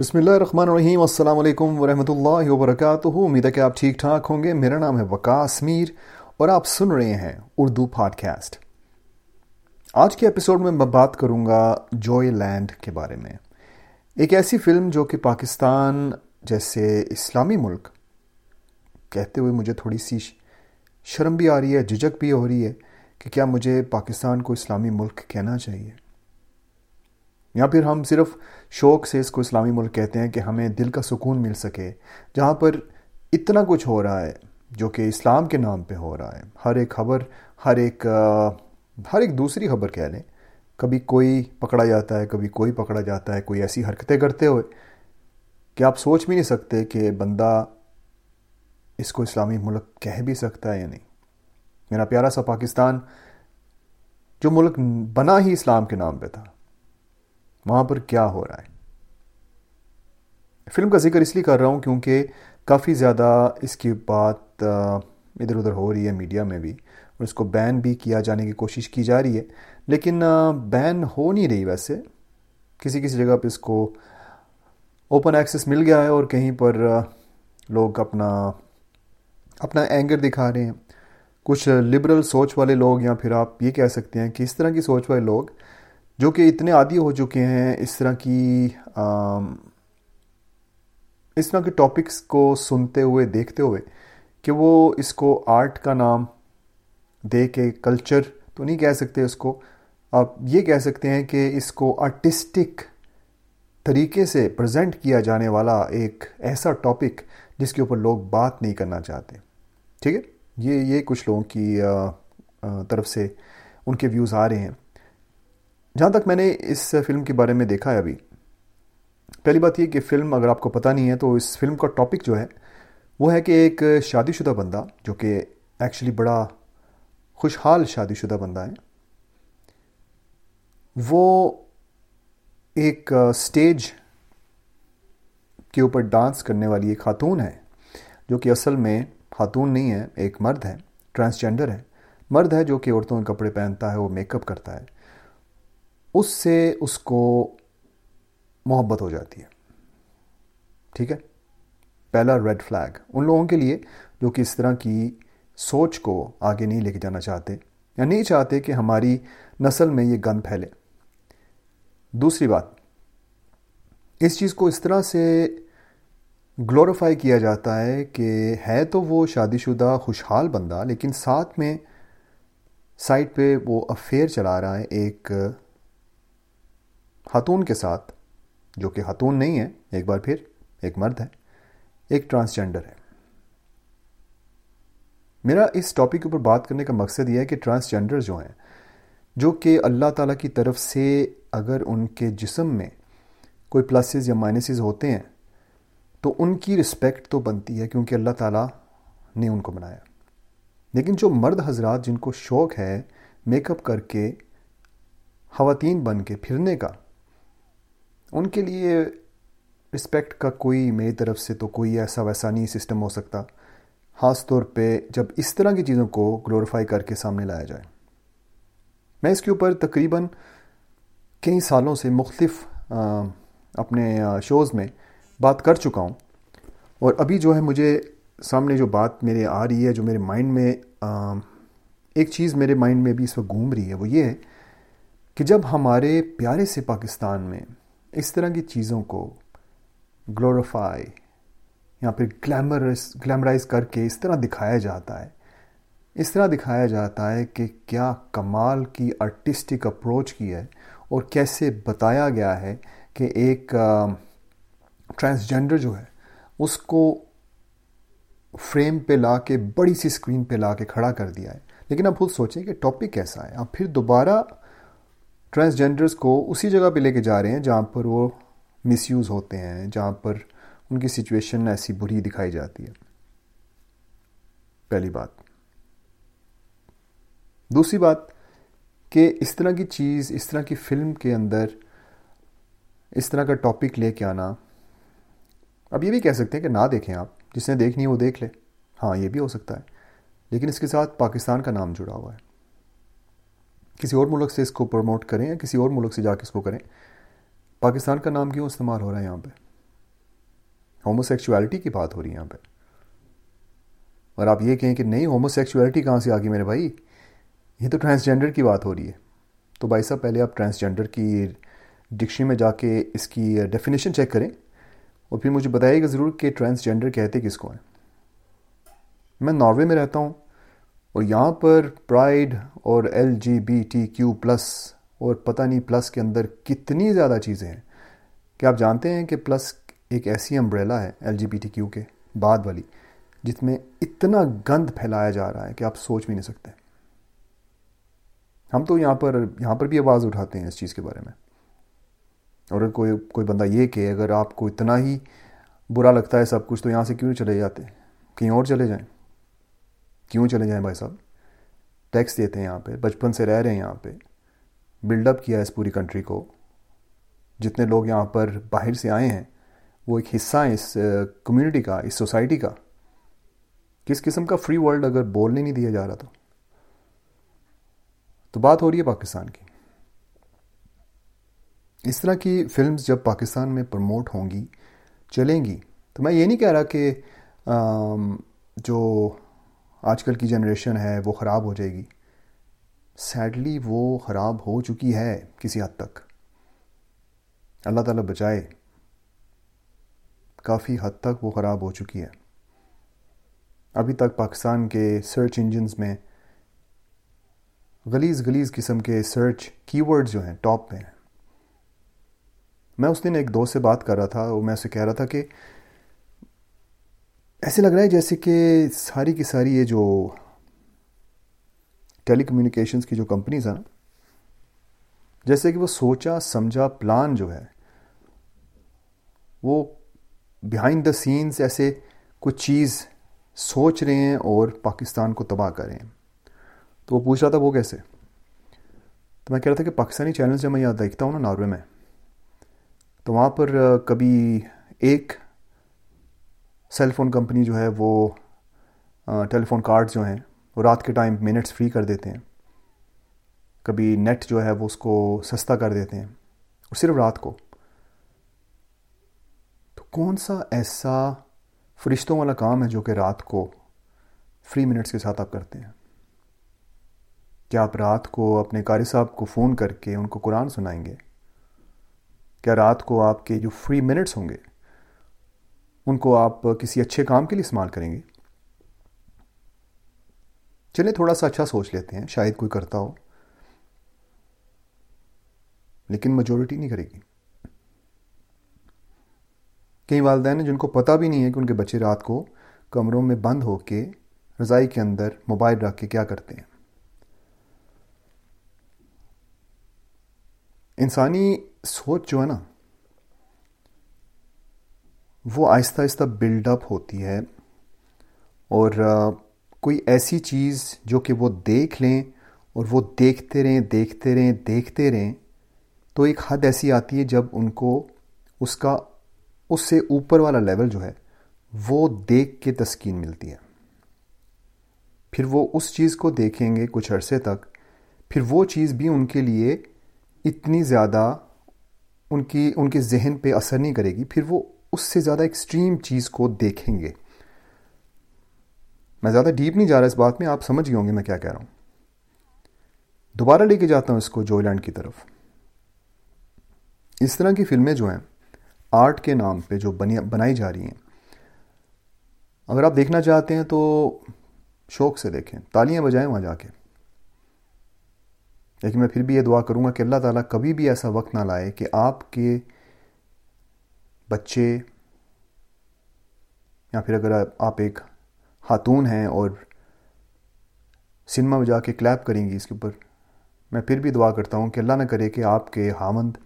بسم اللہ الرحمن الرحیم، السلام علیکم ورحمۃ اللہ وبرکاتہ۔ امید ہے کہ آپ ٹھیک ٹھاک ہوں گے۔ میرا نام ہے وکاس میر اور آپ سن رہے ہیں اردو پاڈ کاسٹ آج کے ایپیسوڈ میں میں بات کروں گا جوئے لینڈ کے بارے میں۔ ایک ایسی فلم جو کہ پاکستان جیسے اسلامی ملک کہتے ہوئے مجھے تھوڑی سی شرم بھی آ رہی ہے جھجک بھی ہو رہی ہے کہ کیا مجھے پاکستان کو اسلامی ملک کہنا چاہیے۔ یا پھر ہم صرف شوق سے اس کو اسلامی ملک کہتے ہیں کہ ہمیں دل کا سکون مل سکے، جہاں پر اتنا کچھ ہو رہا ہے جو کہ اسلام کے نام پہ ہو رہا ہے۔ ہر ایک خبر، ہر ایک ہر ایک دوسری خبر کہہ لیں۔ کبھی کوئی پکڑا جاتا ہے، کبھی کوئی پکڑا جاتا ہے، کوئی ایسی حرکتیں کرتے ہوئے۔ کہ آپ سوچ بھی نہیں سکتے کہ بندہ اس کو اسلامی ملک کہہ بھی سکتا ہے یا نہیں۔ میرا پیارا سا پاکستان، جو ملک بنا ہی اسلام کے نام پہ تھا۔ وہاں پر کیا ہو رہا ہے؟ فلم کا ذکر اس لیے کر رہا ہوں کیونکہ کافی زیادہ اس کی بات ادھر ادھر ہو رہی ہے میڈیا میں بھی، اور اس کو بین بھی کیا جانے کی کوشش کی جا رہی ہے۔ لیکن بین ہو نہیں رہی ویسے۔ کسی کسی جگہ پہ اس کو اوپن ایکسیس مل گیا ہے اور کہیں پر لوگ اپنا اپنا اینگر دکھا رہے ہیں۔ کچھ لبرل سوچ والے لوگ یا پھر آپ یہ کہہ سکتے ہیں کہ اس طرح کی سوچ والے لوگ جو کہ اتنے عادی ہو چکے ہیں اس طرح کی اس طرح کے ٹاپکس کو سنتے ہوئے، دیکھتے ہوئے کہ وہ اس کو آرٹ کا نام دے کے کلچر تو نہیں کہہ سکتے اس کو۔ آپ یہ کہہ سکتے ہیں کہ اس کو آرٹسٹک طریقے سے پریزنٹ کیا جانے والا ایک ایسا ٹاپک جس کے اوپر لوگ بات نہیں کرنا چاہتے۔ ٹھیک ہے؟ یہ یہ کچھ لوگوں کی طرف سے ان کے ویوز آ رہے ہیں۔ جہاں تک میں نے اس فلم کے بارے میں دیکھا ہے ابھی، پہلی بات یہ کہ فلم اگر آپ کو پتہ نہیں ہے تو اس فلم کا ٹاپک جو ہے، وہ ہے کہ ایک شادی شدہ بندہ، جو کہ ایکچولی بڑا خوشحال شادی شدہ بندہ ہے، وہ ایک سٹیج کے اوپر ڈانس کرنے والی ایک خاتون ہے، جو کہ اصل میں خاتون نہیں ہے، ایک مرد ہے ٹرانسجینڈر ہے۔ مرد ہے جو کہ عورتوں کے کپڑے پہنتا ہے، وہ میک اپ کرتا ہے۔ اس سے اس کو محبت ہو جاتی ہے۔ ٹھیک ہے؟ پہلا ریڈ فلیگ ان لوگوں کے لیے جو کہ اس طرح کی سوچ کو آگے نہیں لے کے جانا چاہتے یا نہیں چاہتے کہ ہماری نسل میں یہ گند پھیلے۔ دوسری بات، اس چیز کو اس طرح سے گلوریفائی کیا جاتا ہے کہ ہے تو وہ شادی شدہ خوشحال بندہ، لیکن ساتھ میں سائٹ پہ وہ افیئر چلا رہا ہے، ایک خاتون کے ساتھ، جو کہ خاتون نہیں ہے، ایک بار پھر ایک مرد ہے، ایک ٹرانسجینڈر ہے۔ میرا اس ٹاپک کے اوپر بات کرنے کا مقصد یہ ہے کہ ٹرانسجینڈر جو ہیں، جو کہ اللہ تعالیٰ کی طرف سے اگر ان کے جسم میں کوئی پلسز یا مائنسز ہوتے ہیں، تو ان کی رسپیکٹ تو بنتی ہے کیونکہ اللہ تعالیٰ نے ان کو بنایا۔ لیکن جو مرد حضرات جن کو شوق ہے میک اپ کر کے، خواتین بن کے پھرنے کا ان کے لیے رسپیکٹ کا کوئی میری طرف سے تو کوئی ایسا ویسا نہیں سسٹم ہو سکتا۔ خاص طور پہ جب اس طرح کی چیزوں کو گلوریفائی کر کے سامنے لایا جائے۔ میں اس کے اوپر تقریباً کئی سالوں سے مختلف اپنے شوز میں بات کر چکا ہوں۔ اور ابھی جو ہے مجھے سامنے جو بات میرے آ رہی ہے، جو میرے مائنڈ میں ایک چیز میرے مائنڈ میں بھی اس وقت گھوم رہی ہے، وہ یہ ہے کہ جب ہمارے پیارے سے پاکستان میں اس طرح کی چیزوں کو گلوریفائی یا پھر گلیمرس گلیمرائز کر کے اس طرح دکھایا جاتا ہے۔ اس طرح دکھایا جاتا ہے کہ کیا کمال کی آرٹسٹک اپروچ کی ہے اور کیسے بتایا گیا ہے کہ ایک ٹرانسجینڈر جو ہے، اس کو فریم پہ لا کے، بڑی سی اسکرین پہ لا کے کھڑا کر دیا ہے۔ لیکن آپ خود سوچیں کہ ٹاپک کیسا ہے۔ آپ پھر دوبارہ ٹرانسجینڈرز کو اسی جگہ پہ لے کے جا رہے ہیں جہاں پر وہ مس یوز ہوتے ہیں، جہاں پر ان کی سچویشن ایسی بری دکھائی جاتی ہے۔ پہلی بات۔ دوسری بات کہ اس طرح کی چیز، اس طرح کی فلم کے اندر اس طرح کا ٹاپک لے کے آنا۔ اب یہ بھی کہہ سکتے ہیں کہ نہ دیکھیں آپ، جس نے دیکھنی ہے وہ دیکھ لے۔ ہاں یہ بھی ہو سکتا ہے۔ لیکن اس کے ساتھ پاکستان کا نام جڑا ہوا ہے۔ کسی اور ملک سے اس کو پروموٹ کریں یا کسی اور ملک سے جا کے اس کو کریں، پاکستان کا نام کیوں استعمال ہو رہا ہے یہاں پہ؟ ہومو سیکچولیٹی کی بات ہو رہی ہے یہاں پہ۔ اور آپ یہ کہیں کہ نہیں ہومو سیکچولیٹی کہاں سے آ گئی میرے بھائی؟ یہ تو ٹرانسجینڈر کی بات ہو رہی ہے۔ تو بھائی صاحب، پہلے آپ ٹرانسجینڈر کی ڈکشنری میں جا کے اس کی ڈیفینیشن چیک کریں اور پھر مجھے بتائیے گا ضرور کہ ٹرانسجینڈر کہتے کس کو ہیں۔ میں ناروے میں رہتا ہوں۔ اور یہاں پر پرائڈ اور L G B T Q plus اور پتہ نہیں پلس کے اندر کتنی زیادہ چیزیں ہیں۔ کہ آپ جانتے ہیں کہ پلس ایک ایسی امبریلا ہے L G B T Q کے بعد والی، جس میں اتنا گند پھیلایا جا رہا ہے کہ آپ سوچ بھی نہیں سکتے؟ ہم تو یہاں پر یہاں پر بھی آواز اٹھاتے ہیں اس چیز کے بارے میں۔ اور اگر کوئی کوئی بندہ یہ کہ اگر آپ کو اتنا ہی برا لگتا ہے سب کچھ، تو یہاں سے کیوں چلے جاتے؟ کہیں اور چلے جائیں؟ کیوں چلے جائیں بھائی صاحب؟ ٹیکس دیتے ہیں یہاں پہ، بچپن سے رہ رہے ہیں یہاں پہ۔ بلڈ اپ کیا ہے اس پوری کنٹری کو۔ جتنے لوگ یہاں پر باہر سے آئے ہیں، وہ ایک حصہ ہے اس کمیونٹی کا، اس سوسائٹی کا۔ کس قسم کا فری ورلڈ اگر بولنے نہیں دیا جا رہا تو؟ تو بات ہو رہی ہے پاکستان کی۔ اس طرح کی فلمز جب پاکستان میں پروموٹ ہوں گی، چلیں گی، تو میں یہ نہیں کہہ رہا کہ جو آج کل کی جنریشن ہے، وہ خراب ہو جائے گی۔ سیڈلی وہ خراب ہو چکی ہے کسی حد تک۔ اللہ تعالیٰ بچائے، کافی حد تک وہ خراب ہو چکی ہے۔ ابھی تک پاکستان کے سرچ انجنز میں گلیز گلیز قسم کے سرچ کی ورڈ جو ہیں ٹاپ پہ ہیں۔ میں اس دن ایک دوست سے بات کر رہا تھا اور میں اسے کہہ رہا تھا کہ ایسے لگ رہا ہے جیسے کہ ساری کی ساری یہ جو ٹیلی کمیونیکیشنس کی جو کمپنیز ہیں جیسے کہ وہ سوچا، سمجھا پلان جو ہے، وہ بیہائنڈ دا سینس ایسے کچھ چیز سوچ رہے ہیں اور پاکستان کو تباہ کر رہے ہیں۔ تو وہ پوچھ رہا تھا، وہ کیسے؟ تو میں کہہ رہا تھا کہ پاکستانی چینلز جب میں یاد دیکھتا ہوں نا، ناروے میں، تو وہاں پر کبھی ایک سیل فون کمپنی جو ہے وہ ٹیلی فون کارڈ جو ہیں، وہ رات کے ٹائم منٹس فری کر دیتے ہیں۔ کبھی نیٹ جو ہے وہ اس کو سستا کر دیتے ہیں، اور صرف رات کو۔ تو کون سا ایسا فرشتوں والا کام ہے جو کہ رات کو فری منٹس کے ساتھ آپ کرتے ہیں؟ کیا آپ رات کو اپنے قاری صاحب کو فون کر کے ان کو قرآن سنائیں گے؟ کیا رات کو آپ کے جو فری منٹس ہوں گے ان کو آپ کسی اچھے کام کے لیے استعمال کریں گے؟ چلے تھوڑا سا اچھا سوچ لیتے ہیں، شاید کوئی کرتا ہو۔ لیکن میجورٹی نہیں کرے گی۔ کئی والدین جن کو پتہ بھی نہیں ہے کہ ان کے بچے رات کو کمروں میں بند ہو کے رضائی کے اندر موبائل رکھ کے کیا کرتے ہیں۔ انسانی سوچ جو ہے نا وہ آہستہ آہستہ بلڈ اپ ہوتی ہے اور کوئی ایسی چیز جو کہ وہ دیکھ لیں اور وہ دیکھتے رہیں دیکھتے رہیں دیکھتے رہیں، تو ایک حد ایسی آتی ہے جب ان کو اس کا، اس سے اوپر والا لیول جو ہے، وہ دیکھ کے تسکین ملتی ہے۔ پھر وہ اس چیز کو دیکھیں گے کچھ عرصے تک، پھر وہ چیز بھی ان کے لیے اتنی زیادہ ان کی، ان کے ذہن پہ اثر نہیں کرے گی، پھر وہ اس سے زیادہ ایکسٹریم چیز کو دیکھیں گے۔ میں زیادہ ڈیپ نہیں جا رہا اس بات میں، آپ سمجھ گئے ہوں گے میں کیا کہہ رہا ہوں۔ دوبارہ لے کے جاتا ہوں اس کو جو لینڈ کی طرف۔ اس طرح کی فلمیں جو ہیں، آرٹ کے نام پہ جو بنائی جا رہی ہیں، اگر آپ دیکھنا چاہتے ہیں تو شوق سے دیکھیں۔ تالیاں بجائیں وہاں جا کے۔ لیکن میں پھر بھی یہ دعا کروں گا کہ اللہ تعالیٰ کبھی بھی ایسا وقت نہ لائے کہ آپ کے بچے، یا پھر اگر آپ ایک خاتون ہیں اور سنیما میں جا کے کلیپ کریں گی اس کے اوپر، میں پھر بھی دعا کرتا ہوں کہ اللہ نہ کرے کہ آپ کے حامند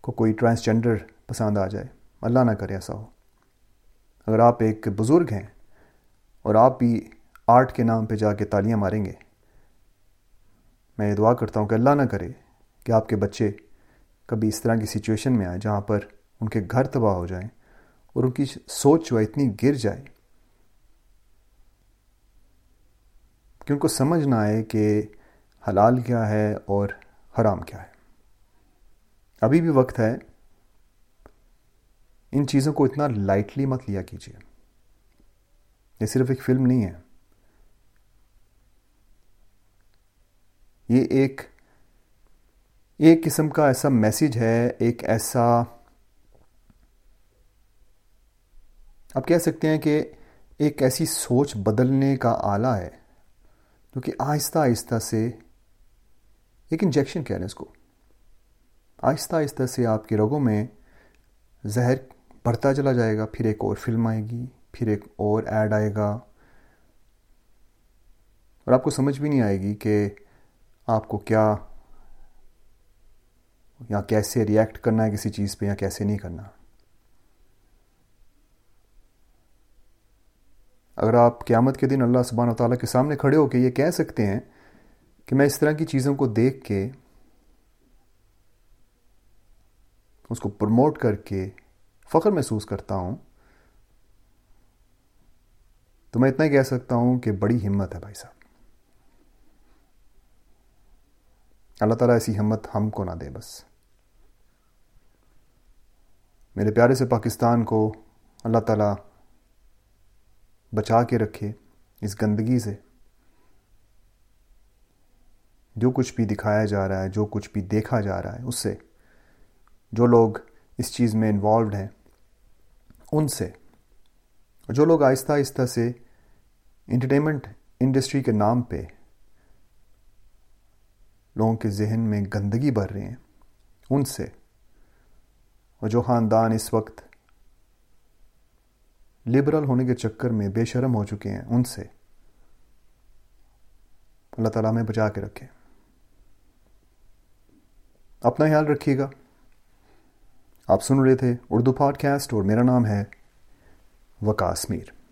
کو کوئی ٹرانسجینڈر پسند آ جائے۔ اللہ نہ کرے ایسا ہو۔ اگر آپ ایک بزرگ ہیں اور آپ بھی آرٹ کے نام پہ جا کے تالیاں ماریں گے، میں یہ دعا کرتا ہوں کہ اللہ نہ کرے کہ آپ کے بچے کبھی اس طرح کی سچویشن میں آئیں جہاں پر ان کے گھر تباہ ہو جائیں اور ان کی سوچ جو ہے اتنی گر جائے کہ ان کو سمجھ نہ آئے کہ حلال کیا ہے اور حرام کیا ہے۔ ابھی بھی وقت ہے۔ ان چیزوں کو اتنا لائٹلی مت لیا کیجیے۔ یہ صرف ایک فلم نہیں ہے۔ یہ ایک ایک قسم کا ایسا میسیج ہے، ایک ایسا آپ کہہ سکتے ہیں کہ ایک ایسی سوچ بدلنے کا آلہ ہے جو کہ آہستہ آہستہ سے ایک انجیکشن کہہ رہے ہیں اس کو۔ آہستہ آہستہ سے آپ کے رگوں میں زہر بڑھتا چلا جائے گا، پھر ایک اور فلم آئے گی، پھر ایک اور ایڈ آئے گا۔ اور آپ کو سمجھ بھی نہیں آئے گی کہ آپ کو کیا یا کیسے ریئیکٹ کرنا ہے کسی چیز پہ یا کیسے نہیں کرنا۔ اگر آپ قیامت کے دن اللہ سبحانہ و تعالیٰ کے سامنے کھڑے ہو کے یہ کہہ سکتے ہیں کہ میں اس طرح کی چیزوں کو دیکھ کے، اس کو پروموٹ کر کے فخر محسوس کرتا ہوں، تو میں اتنا ہی کہہ سکتا ہوں کہ بڑی ہمت ہے بھائی صاحب۔ اللہ تعالیٰ ایسی ہمت ہم کو نہ دے بس۔ میرے پیارے سے پاکستان کو اللہ تعالیٰ بچا کے رکھے اس گندگی سے۔ جو کچھ بھی دکھایا جا رہا ہے، جو کچھ بھی دیکھا جا رہا ہے، اس سے، جو لوگ اس چیز میں انوالوڈ ہیں، ان سے۔ جو لوگ آہستہ آہستہ سے انٹرٹینمنٹ انڈسٹری کے نام پہ لوگوں کے ذہن میں گندگی بھر رہے ہیں، ان سے۔ اور جو خاندان اس وقت لبرل ہونے کے چکر میں بے شرم ہو چکے ہیں ان سے۔ اللہ تعالیٰ میں بچا کے رکھے۔ اپنا خیال رکھیے گا۔ آپ سن رہے تھے اردو پاڈ کاسٹ اور میرا نام ہے وکاس میر۔